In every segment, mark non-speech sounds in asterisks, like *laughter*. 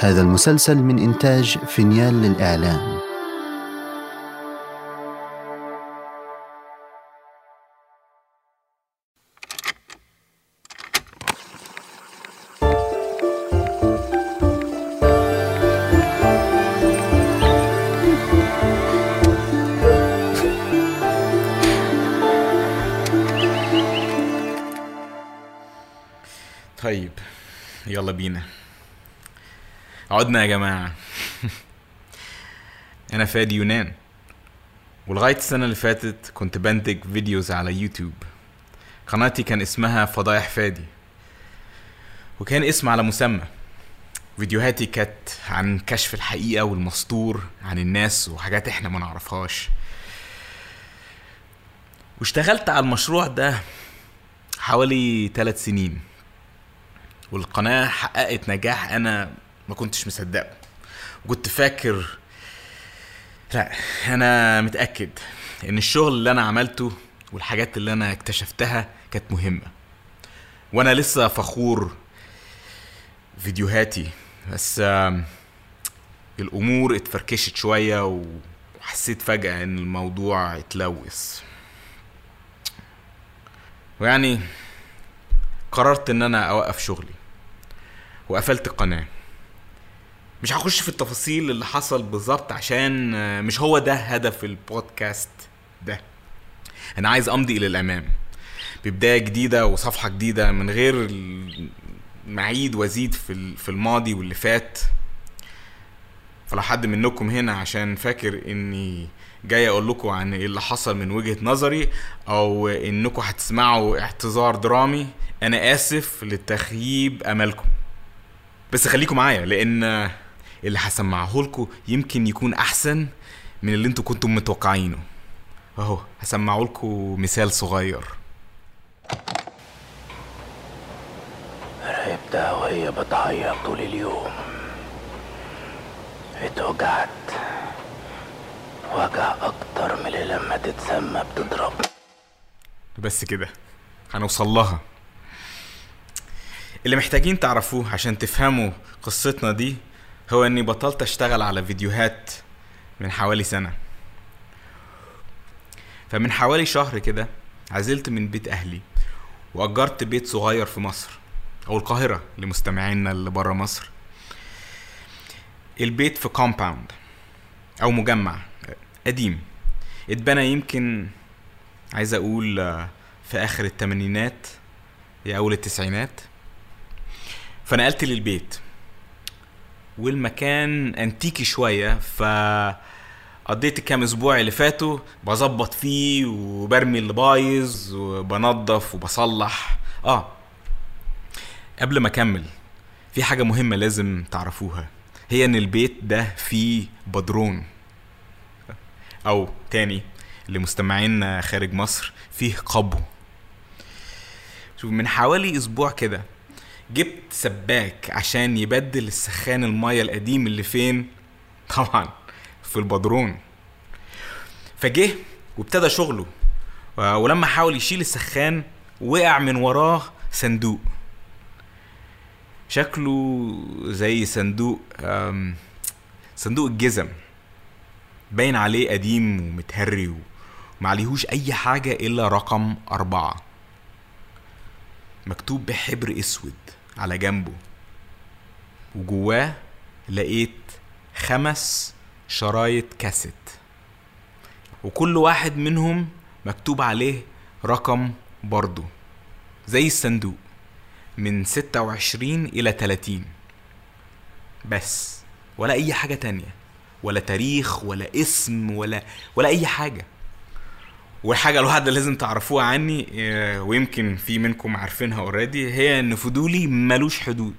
هذا المسلسل من إنتاج فينيال للإعلام. عدنا يا جماعة. *laughs* أنا فادي يونان. ولغاية السنة اللي فاتت كنت بنتج فيديوز على يوتيوب. قناتي كان اسمها فضايح فادي. وكان اسم على مسمى. فيديوهاتي كانت عن كشف الحقيقة والمستور عن الناس وحاجات إحنا ما نعرفهاش. واشتغلت على المشروع ده حوالي ثلاث سنين. والقناة حققت نجاح أنا ما كنتش مصدقه. وكنت فاكر لا أنا متأكد إن الشغل اللي أنا عملته والحاجات اللي أنا اكتشفتها كانت مهمة. وأنا لسه فخور فيديوهاتي بس آم، الأمور اتفركشت شوية وحسيت فجأة إن الموضوع اتلوث. ويعني قررت إن أنا أوقف شغلي وقفلت القناة. مش هخش في التفاصيل اللي حصل بالظبط عشان آه، مش هو ده هدف البودكاست ده. أنا عايز أمضي إلى الأمام. ببداية جديدة وصفحة جديدة من غير معيد وازيد في في الماضي واللي فات. فلو حد منكم هنا عشان فاكر إني جاي أقول لكم عن اللي حصل من وجهة نظري أو إنكم هتسمعوا اعتذار درامي أنا آسف لتخييب أملكم. بس خليكم معايا لأن اللي هسمعه لكم يمكن يكون أحسن من اللي أنتوا كنتم متوقعينه. أهو هسمعه لكم مثال صغير. راقبتها وهي بتعيط طول اليوم. اتوجعت. وجع أكتر من اللي لما تتسمى بتضرب. بس كده هنوصل لها. اللي محتاجين تعرفوه عشان تفهموا قصتنا دي هو إني بطلت أشتغل على فيديوهات من حوالي سنة. فمن حوالي شهر كده عزلت من بيت أهلي وأجرت بيت صغير في مصر أو القاهرة لمستمعينا اللي برا مصر. البيت في كومباوند أو مجمع قديم. اتبنى يمكن عايز أقول في آخر الثمانينات يا أول التسعينات. فنقلت للبيت. والمكان انتيكي شوية ف قضيت الكام أسبوع اللي فاتوا بظبط فيه وبرمي اللي بايظ وبنضف وبصلح. آه. قبل ما أكمل في حاجة مهمة لازم تعرفوها. هي إن البيت ده فيه بدرون. أو تاني لمستمعينا خارج مصر فيه قبو. شوف من حوالي أسبوع كده جبت سباك عشان يبدل السخان المية القديم اللي فين؟ *laughs* طبعا في البدرون. فجه وابتدى شغله ولما حاول يشيل السخان وقع من وراه صندوق. شكله زي صندوق صندوق الجزم. باين عليه قديم ومتهري ومعليهوش أي حاجة إلا رقم أربعة. مكتوب بحبر أسود. على جنبه. وجواه لقيت خمس شرايط كاسيت. وكل واحد منهم مكتوب عليه رقم برضه زي الصندوق من ستة وعشرين إلى تلاتين. بس ولا أي حاجة تانية ولا تاريخ ولا اسم ولا ولا أي حاجة. والحاجة الواحدة لازم تعرفوها عني آه، ويمكن في منكم عارفينها اوريدي هي إن فضولي ملوش حدود.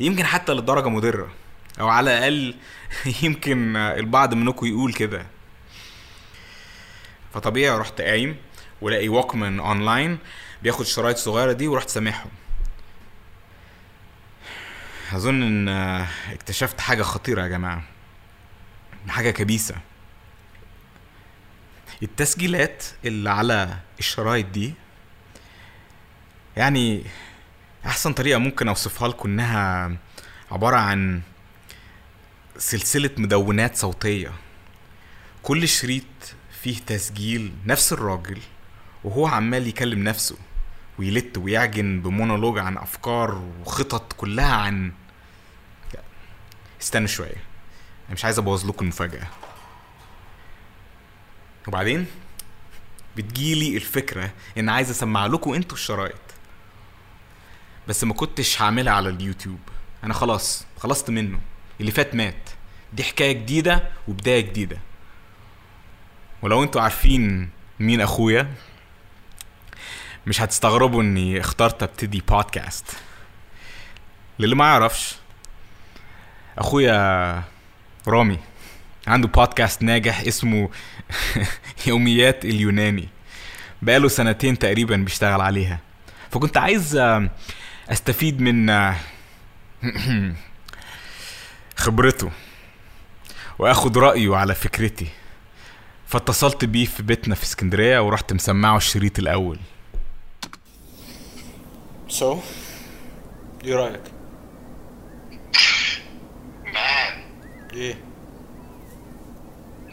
يمكن حتى لدرجة مضرة أو على الأقل *laughs* يمكن البعض منكم يقول كده. فطبيعي رحت قايم ولاقي ووكمان اونلاين بياخد الشرايط الصغيرة دي ورحت سامعهم أظن إن اكتشفت حاجة خطيرة يا جماعة حاجة كبيسة. التسجيلات اللي على الشرايط دي يعني أحسن طريقة ممكن أوصفها لكم إنها عبارة عن سلسلة مدونات صوتية. كل شريط فيه تسجيل نفس الراجل وهو عمال يكلم نفسه ويلت ويعجن بمونولوج عن أفكار وخطط كلها عن استنى شوية أنا مش عايز أبوظ لكم المفاجأة. وبعدين بتجيلي الفكرة إن عايز أسمع لكم أنتوا الشرايط بس ما كنتش هعملها على اليوتيوب. أنا خلاص خلصت منه. اللي فات مات. دي حكاية جديدة وبداية جديدة. ولو أنتوا عارفين مين أخويا مش هتستغربوا إني اخترت أبتدي بودكاست للي ما يعرفش أخويا رامي. عنده بودكاست ناجح اسمه *laughs* يوميات اليوناني بقاله سنتين تقريبا بيشتغل عليها. فكنت عايز استفيد من آه، *clears throat* خبرته واخد رأيه على فكرتي. فاتصلت بيه في بيتنا في اسكندرية ورحت مسمعه الشريط الأول. سو إيه رأيك؟ Man, إيه؟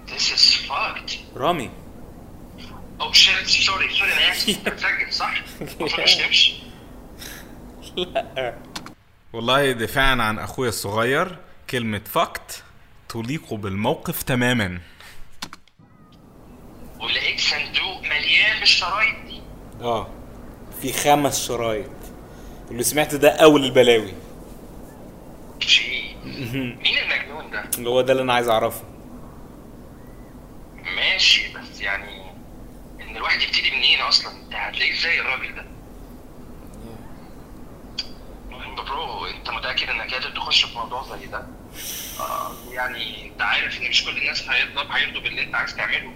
This is fucked. رامي Oh shit, sorry, sorry, أنا اسف. انت بتسجل صح؟ مش تمشي. والله دفاعا عن أخويا الصغير كلمة فقت تليق بالموقف تماما ولقيت صندوق مليان بالشرايط دي. آه في خمس شرايط اللي سمعت ده أول البلاوي شيء. مين المجنون ده؟ اللي هو ده اللي أنا عايز أعرفه ماشي بس يعني إن الواحد يبتدي منين أصلا؟ أنت هتلاقيه إزاي الراجل ده؟ برو أنت متأكد إنك قادر تخش في موضوع زي ده؟ آه يعني أنت عارف إن مش كل الناس هيرضى هيرضوا باللي أنت عايز تعمله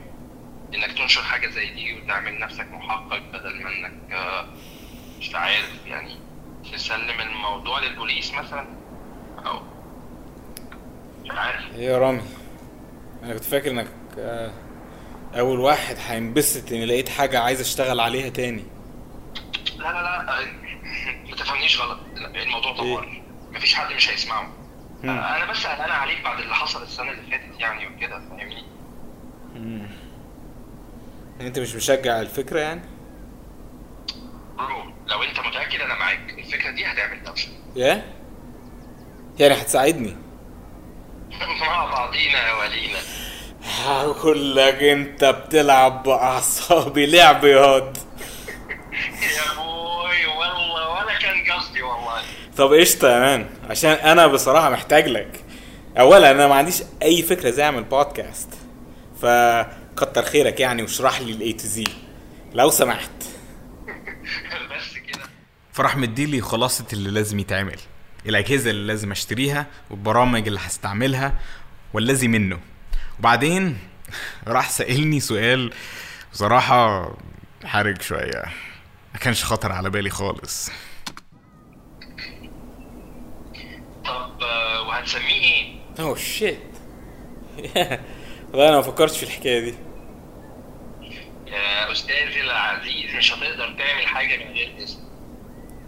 إنك تنشر حاجة زي دي وتعمل نفسك محقق بدل ما إنك آه مش عارف يعني تسلم الموضوع للبوليس مثلا أو مش عارف إيه يا رامي أنا كنت فاكر إنك أول واحد هينبسط إني لقيت حاجة عايز أشتغل عليها تاني. لا لا لا آه، ما تفهمنيش غلط. الموضوع طوال مفيش حد مش هيسمعه. آه، أنا بس قلقان عليك بعد اللي حصل السنة اللي فاتت يعني وكده فاهمني؟ أنت مش مشجع الفكرة يعني؟ برو لو أنت متأكد أنا معاك. الفكرة دي هتعمل دوشه يا؟ يعني هتساعدني؟ *laughs* مع بعضينا يا ولينا. هقول لك انت بتلعب باعصابي لعب ياض يا بوي والله ولا كان قصدي والله. طب قشطة يا مان. عشان أنا بصراحة محتاج لك. أولا أنا ما عنديش أي فكرة إزاي أعمل بودكاست فكتر خيرك يعني واشرح لي ال A to Z لو سمحت. *laughs* بس كده. فراح مديلي خلاصة اللي لازم يتعمل. الأجهزة اللي لازم أشتريها والبرامج اللي هستعملها والذي منه. وبعدين راح سألني سؤال بصراحة حرج شوية. ما كانش خطر على بالي خالص. طب آه، وهتسميه إيه؟ اوه شيت *laughs* والله أنا ما فكرتش في الحكاية دي. يا استاذي العزيز مش هتقدر تعمل حاجة من غير اسم.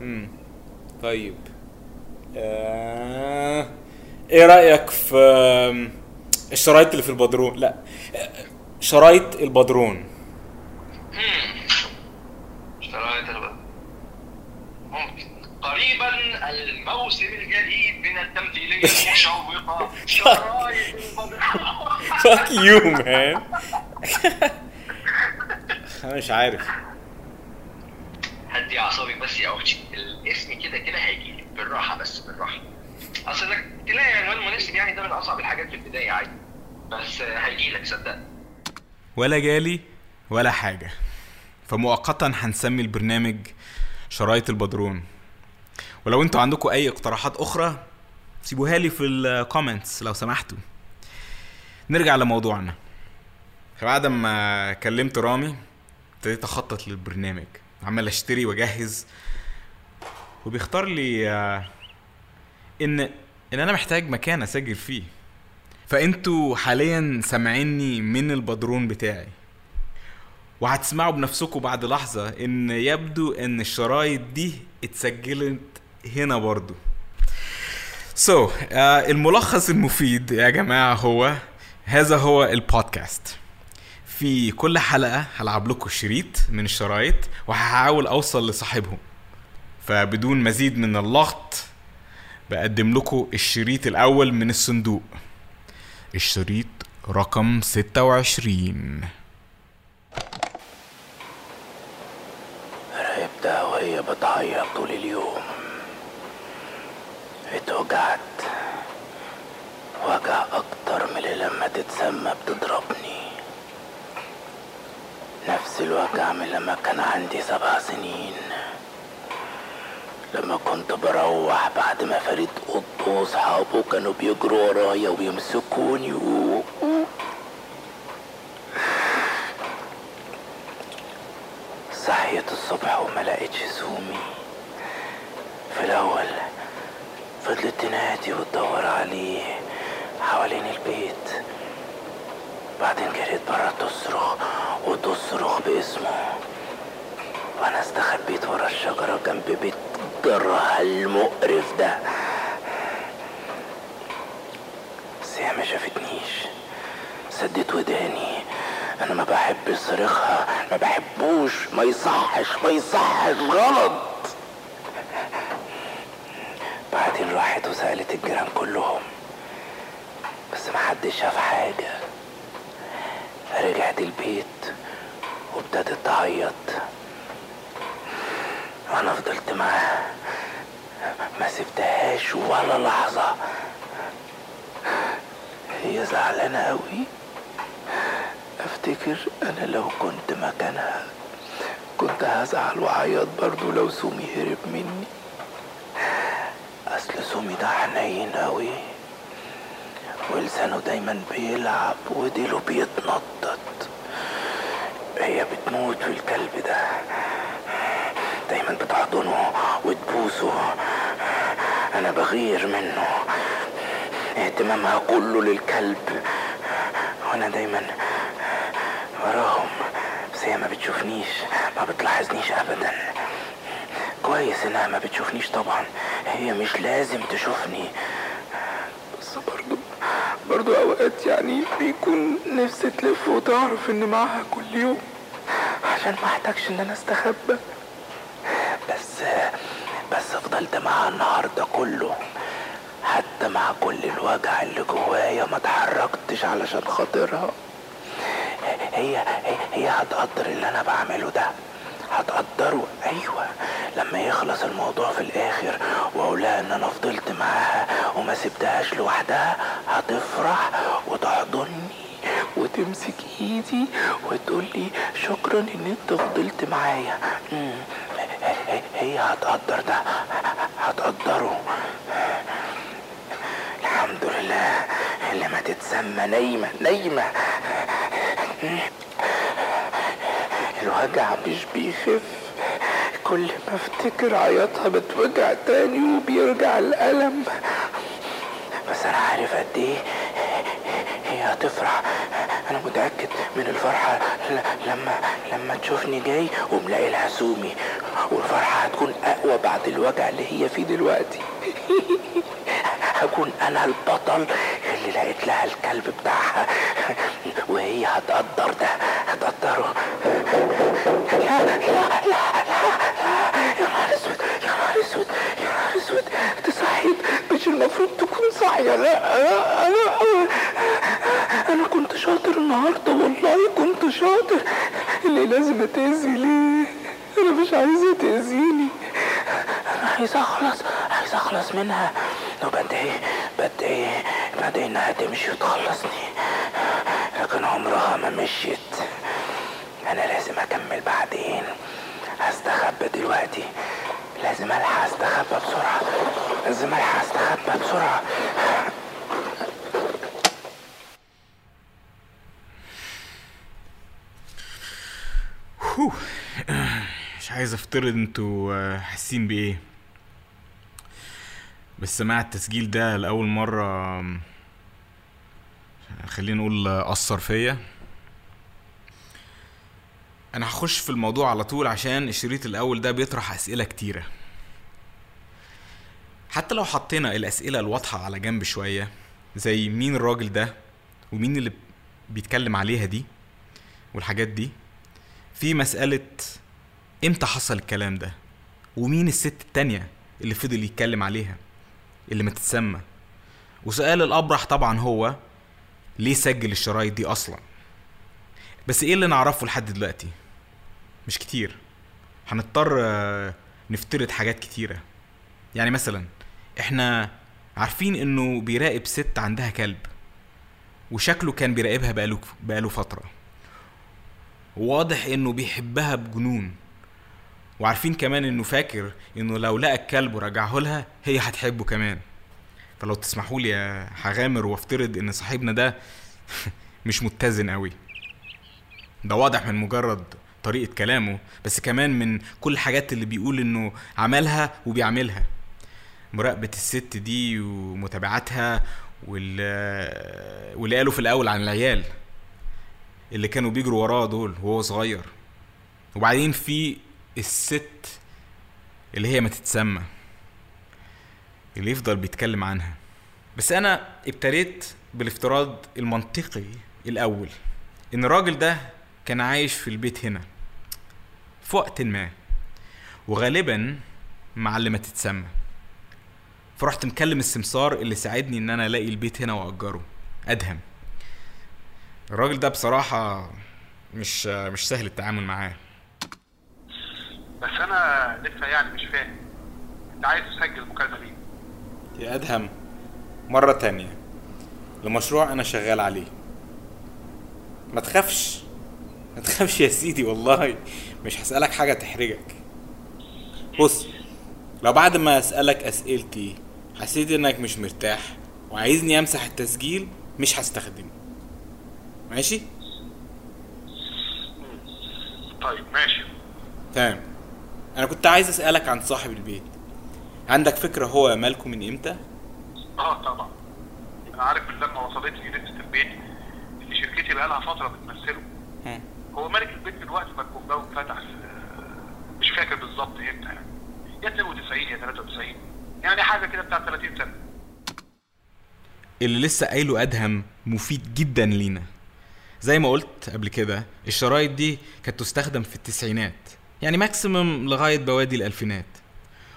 امم طيب. آه... إيه رأيك في الشرايط اللي في البدرون؟ لا. شرايط البدرون. شرايط البلد ممكن. قريبا الموسم الجديد من التمثيلية المشوقة *laughs* شرايط البدر fuck you man. أنا مش عارف. هدي اعصابك بس يا أختي الاسم كده كده هيجيلك بالراحة بس بالراحة. أصل إنك تلاقي عنوان مناسب يعني ده من أصعب الحاجات في البداية عادي. بس هيجيلك صدقني. ولا جالي ولا حاجة. فمؤقتا هنسمي البرنامج شرايط البدرون. ولو أنتوا عندكم أي اقتراحات أخرى سيبوها لي في الكومنتس لو سمحتوا. نرجع لموضوعنا. بعد ما كلمت رامي ابتديت أخطط للبرنامج. عمال أشتري وأجهز. وبيختار لي آه، إن إن أنا محتاج مكان أسجل فيه. فأنتوا حاليا سامعيني من البدرون بتاعي. وهتسمعوا بنفسكم بعد لحظة إن يبدو إن الشرايط دي اتسجلت هنا برضو. سو so, uh, الملخص المفيد يا جماعة هو هذا هو البودكاست. في كل حلقة هلعب لكم شريط من الشرايط وهحاول أوصل لصاحبهم. فبدون مزيد من اللغط بقدم لكم الشريط الأول من الصندوق. الشريط رقم 26 راقبتها وهي بتعيط طول اليوم اتوجعت وجع أكتر من اللي لما تتسمى بتضربني. نفس الوجع من لما كان عندي سبع سنين. لما كنت بروح بعد ما فريد قط واصحابه كانوا بيجروا ورايا ويمسكوني. و... صحيت الصبح وما لقيتش سومي في الأول فضلت تنادي وتدور عليه حوالين البيت. بعدين جريت برا تصرخ وتصرخ باسمه. وأنا استخبيت ورا الشجرة جنب بيت جرها المقرف ده بس هي ما شافتنيش. سدت وداني. أنا ما بحب صريخها ما بحبوش. ما يصحش ما يصحش. غلط. بعدين راحت وسألت الجيران كلهم. بس ما حدش شاف حاجة. رجعت البيت وابتدت تعيط. وأنا فضلت معاها. ما سبتهاش ولا لحظة. هي زعلانة قوي أفتكر أنا لو كنت مكانها كنت هزعل وعيط برضو لو سومي هرب مني. أصل سومي ده حنين قوي ولسانه دايما بيلعب وديله بيتنطط. هي بتموت في الكلب ده. دايما بتحضنه وتبوسه. أنا بغير منه. اهتمامها كله للكلب. وأنا دايما وراهم. بس هي ما بتشوفنيش ما بتلاحظنيش ابدا. كويس إنها ما بتشوفنيش طبعا. هي مش لازم تشوفني. بس برضو برضو أوقات يعني بيكون نفسي تلف وتعرف ان معاها كل يوم عشان ما أحتاجش إن أنا أستخبى. بس بس فضلت معاها النهارده كله. حتى مع كل الوجع اللي جوايا ما اتحركتش علشان خاطرها. هي هي, هي هتقدر اللي أنا بعمله ده. هتقدره. أيوه. لما يخلص الموضوع في الآخر واقولها إن أنا فضلت معاها وما سبتهاش لوحدها هتفرح وتحضني وتمسك إيدي وتقول لي شكرا إن أنت فضلت معايا. هي هتقدر ده. هتقدره. الحمد لله. اللي ما تتسمى نايمة نايمة. الوجع مش بيخف. كل ما افتكر عياطها بتوجع تاني وبيرجع الألم. بس أنا عارف قد إيه هي هتفرح. أنا متأكد من الفرحة لما لما تشوفني جاي وملاقي لها سومي والفرحة هتكون أقوى بعد الوجع اللي هي فيه دلوقتي. *laughs* هكون أنا البطل اللي لقيت لها الكلب بتاعها. وهي هتقدر ده. هتقدره. لا لا لا لا يا نهار أسود يا نهار أسود يا نهار أسود. أنت صحيت؟ مش المفروض تكون صاحية. لا لا لا. أنا كنت شاطر النهارده والله كنت شاطر. اللي لازم اتأذي ليه؟ أنا مش عايزة تأذيني. أنا عايز أخلص عايز أخلص منها. وبدعي بدعي بدعي إنها تمشي وتخلصني. لكن عمرها ما مشيت. أنا لازم أكمل بعدين. هستخبى دلوقتي. لازم ألحق أستخبى بسرعة. لازم ألحق أستخبى بسرعة. هو. مش عايز أفترض أنتوا حاسين بإيه. بس سماع التسجيل ده لأول مرة خلينا نقول أثر فيا. أنا هخش في الموضوع على طول عشان الشريط الأول ده بيطرح أسئلة كتيرة. حتى لو حطينا الأسئلة الواضحة على جنب شوية زي مين الراجل ده ومين اللي بيتكلم عليها دي والحاجات دي في مسألة إمتى حصل الكلام ده؟ ومين الست التانية اللي فضل يتكلم عليها؟ اللي ما تتسمى وسؤال الأبرح طبعا هو ليه سجل الشرايط دي أصلا؟ بس إيه اللي نعرفه لحد دلوقتي؟ مش كتير. هنضطر آه، نفترض حاجات كتيرة. يعني مثلا إحنا عارفين إنه بيراقب ست عندها كلب وشكله كان بيراقبها بقاله بقاله فترة. واضح إنه بيحبها بجنون. وعارفين كمان إنه فاكر إنه لو لقى الكلب ورجعه لها هي هتحبه كمان. فلو تسمحوا لي هغامر وافترض إن صاحبنا ده *laughs* مش متزن قوي ده واضح من مجرد طريقة كلامه بس كمان من كل الحاجات اللي بيقول إنه عملها وبيعملها. مراقبة الست دي ومتابعتها وال واللي قاله في الأول عن العيال اللي كانوا بيجروا وراه دول وهو صغير. وبعدين في الست اللي هي ما تتسمى اللي يفضل بيتكلم عنها. بس أنا ابتديت بالافتراض المنطقي الأول إن الراجل ده كان عايش في البيت هنا في وقت ما وغالبا مع اللي ما تتسمى. فرحت مكلم السمسار اللي ساعدني إن أنا ألاقي البيت هنا وأجره. أدهم. الراجل ده بصراحة مش مش سهل التعامل معاه. بس أنا لسه يعني مش فاهم. أنت عايز تسجل مكالمه ليه يا أدهم مرة تانية. لمشروع أنا شغال عليه. ما تخافش ما تخافش يا سيدي والله مش هسألك حاجة تحرجك. بص لو بعد ما أسألك أسئلتي حسيت إنك مش مرتاح وعايزني أمسح التسجيل مش هستخدمه. ماشي؟ طيب ماشي. تمام. أنا كنت عايز أسألك عن صاحب البيت. عندك فكرة هو مالكم من إمتى؟ آه طبعا. أنا عارف من لما وصلت لي لسه البيت اللي شركتي بقى لها فترة بتمثله. ها. هو مالك البيت من وقت ما الكومباوند فتح مش فاكر بالظبط إمتى يعني. يا 92 يا 93 يعني حاجة كده بتاع 30 سنة. اللي لسه قايله أدهم مفيد جدا لينا. زي ما قلت قبل كده الشرايط دي كانت تستخدم في التسعينات. يعني maximum لغاية بوادر الألفينات.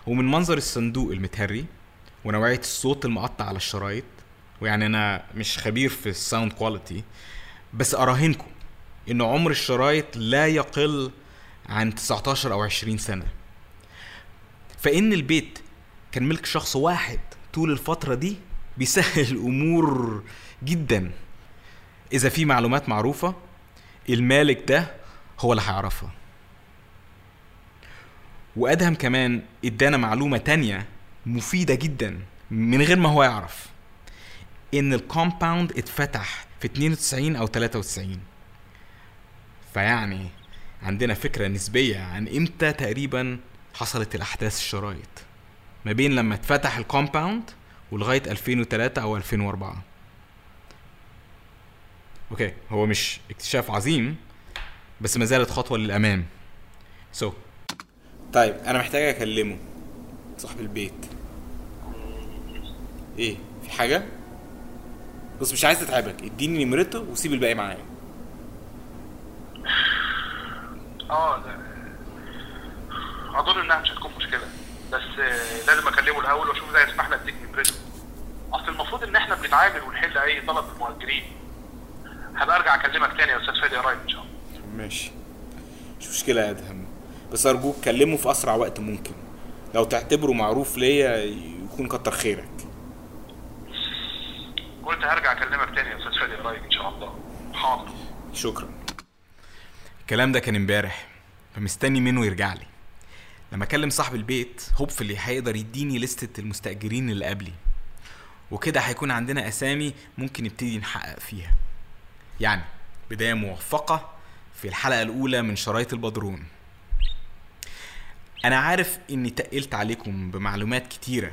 ومن منظر الصندوق المتهري ونوعية الصوت المقطع على الشرايط ويعني أنا مش خبير في ال sound quality بس أراهنكم إن عمر الشرايط لا يقل عن 19 أو 20 سنة. فإن البيت كان ملك شخص واحد طول الفترة دي بيسهل الأمور جدا. إذا في معلومات معروفة المالك ده هو اللي هيعرفها. وأدهم كمان إدانا معلومة تانية مفيدة جدا من غير ما هو يعرف. إن الكومباوند اتفتح في 92 أو 93 فيعني عندنا فكرة نسبية عن إمتى تقريبا حصلت الأحداث الشرايط. ما بين لما اتفتح ال compound ولغاية 2003 أو 2004 okay هو مش اكتشاف عظيم بس ما زالت خطوة للأمام. so so. طيب أنا محتاج أكلمه. صاحب البيت. إيه في حاجة؟ بص مش عايز أتعبك إديني نمرته وسيب الباقي معايا. آه ده أظن إنها مش هتكون مشكلة. بس لازم أكلمه الأول وأشوف إزاي يسمح لي أديك نمرته. أصل المفروض إن إحنا بنتعامل ونحل أي طلب المهاجرين هبقى أرجع أكلمك تاني يا أستاذ فادي قريب إن شاء الله. ماشي. مش مشكلة يا أدهم. بس أرجوك كلمه في أسرع وقت ممكن. لو تعتبره معروف ليا يكون كتر خيرك. قلت هرجع أكلمك تاني يا أستاذ فادي قريب إن شاء الله. حاضر. شكرا. الكلام ده كان امبارح فمستني منه يرجع لي. لما أكلم صاحب البيت هوبفلي هيقدر يديني لستة المستأجرين اللي قبلي. وكده هيكون عندنا أسامي ممكن نبتدي نحقق فيها. يعني بداية موفقة في الحلقة الأولى من شرايط البدرون. أنا عارف إني تقلت عليكم بمعلومات كتيرة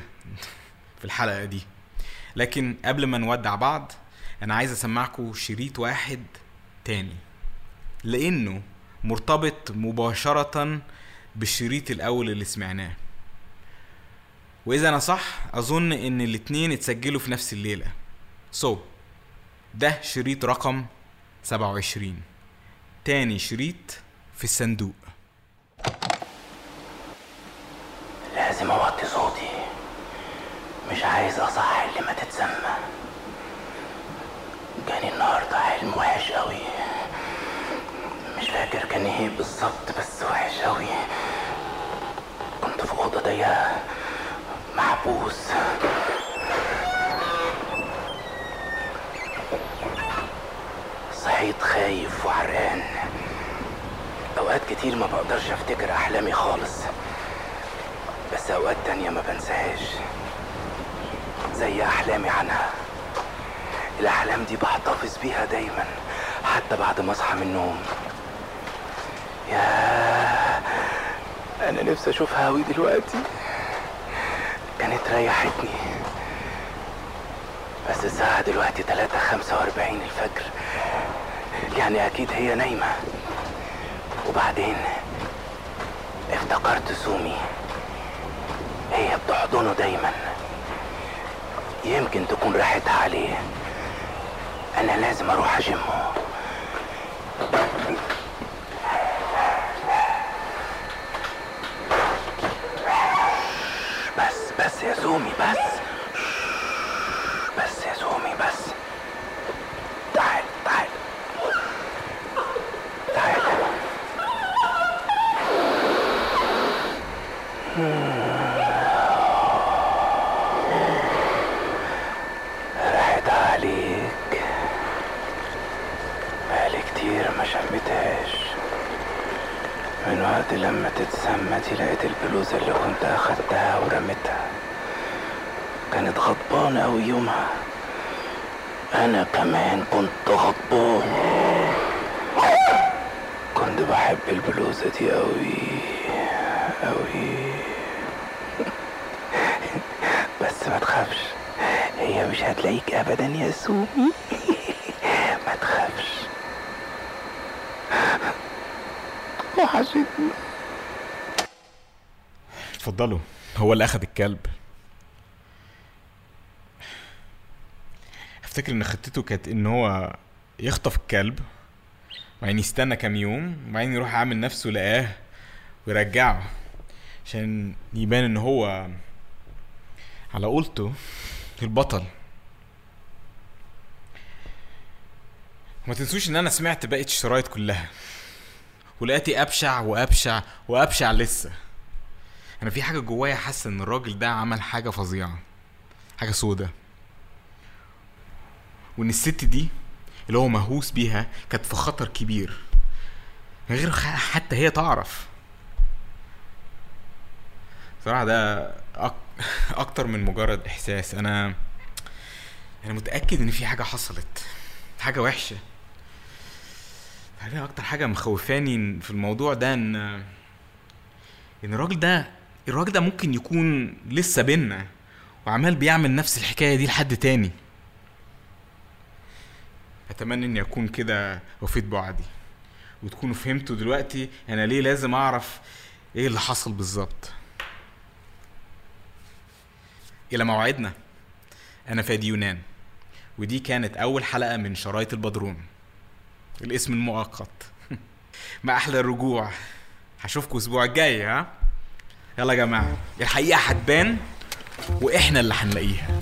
في الحلقة دي لكن قبل ما نودع بعض أنا عايز أسمعكم شريط واحد تاني لأنه مرتبط مباشرة بالشريط الأول اللي سمعناه. وإذا أنا صح أظن إن الاتنين اتسجلوا في نفس الليلة. سو so, ده شريط رقم 27 تاني شريط في الصندوق. مش عايز اصح اللي ما تتسمى. جاني النهارده حلم وحش قوي مش فاكر كان إيه بالظبط بس وحش قوي كنت في أوضة ضيقة محبوس. صحيت خايف وعرقان أوقات كتير ما بقدرش أفتكر أحلامي خالص بس أوقات تانية ما بنساهاش. زي أحلامي عنها. الأحلام دي بحتفظ بيها دايما حتى بعد ما أصحى من النوم. يا أنا نفسي أشوفها أوي دلوقتي. كانت ريحتني. بس الساعة دلوقتي تلاتة خمسة وأربعين الفجر. يعني أكيد هي نايمة. وبعدين افتكرت سومي. هي بتحضنه دايما. يمكن تكون راحتها عليه. أنا لازم أروح اجمه بس بس يا سومي بس بس يا سومي بس تعال تعال تعال راحت عليك بقالي كتير ما شمتهاش من وقت لما تتسمى دي لقيت البلوزة اللي كنت أخدتها ورميتها كانت غضبانة أوي يومها أنا كمان كنت غضبان كنت بحب البلوزة دي أوي أوي بس ما تخافش هي مش هتلاقيك أبدا يا سومي ما تخافش وحشتني اتفضلوا. هو اللي أخد الكلب. أفتكر إن خطته كانت إن هو يخطف الكلب وبعدين يستنى كام يوم وبعدين يروح عامل نفسه لقاه ويرجعه عشان يبان إن هو على قولته البطل. وما تنسوش إن أنا سمعت باقي الشرايط كلها. ولقيتي أبشع وأبشع وأبشع لسه. أنا في حاجة جوايا حاسة إن الراجل ده عمل حاجة فظيعة. حاجة سودة. وإن الست دي اللي هو مهووس بيها كانت في خطر كبير. من غير حتى هي تعرف. صراحة ده أك... أكتر من مجرد إحساس. أنا أنا متأكد إن في حاجة حصلت. حاجة وحشة. أنا أكتر حاجة مخوفاني في الموضوع ده إن إن الراجل ده الراجل ده ممكن يكون لسه بينا وعمال بيعمل نفس الحكاية دي لحد تاني. أتمنى إني أكون كده وفيت بعدي وتكونوا فهمتوا دلوقتي أنا ليه لازم أعرف إيه اللي حصل بالظبط. إلى موعدنا. أنا فادي يونان ودي كانت أول حلقة من شرايط البدرون الاسم المؤقت. *laughs* ما أحلى الرجوع. هشوفكم الأسبوع الجاي ها؟ يلا يا جماعة. الحقيقة هتبان وإحنا اللي هنلاقيها.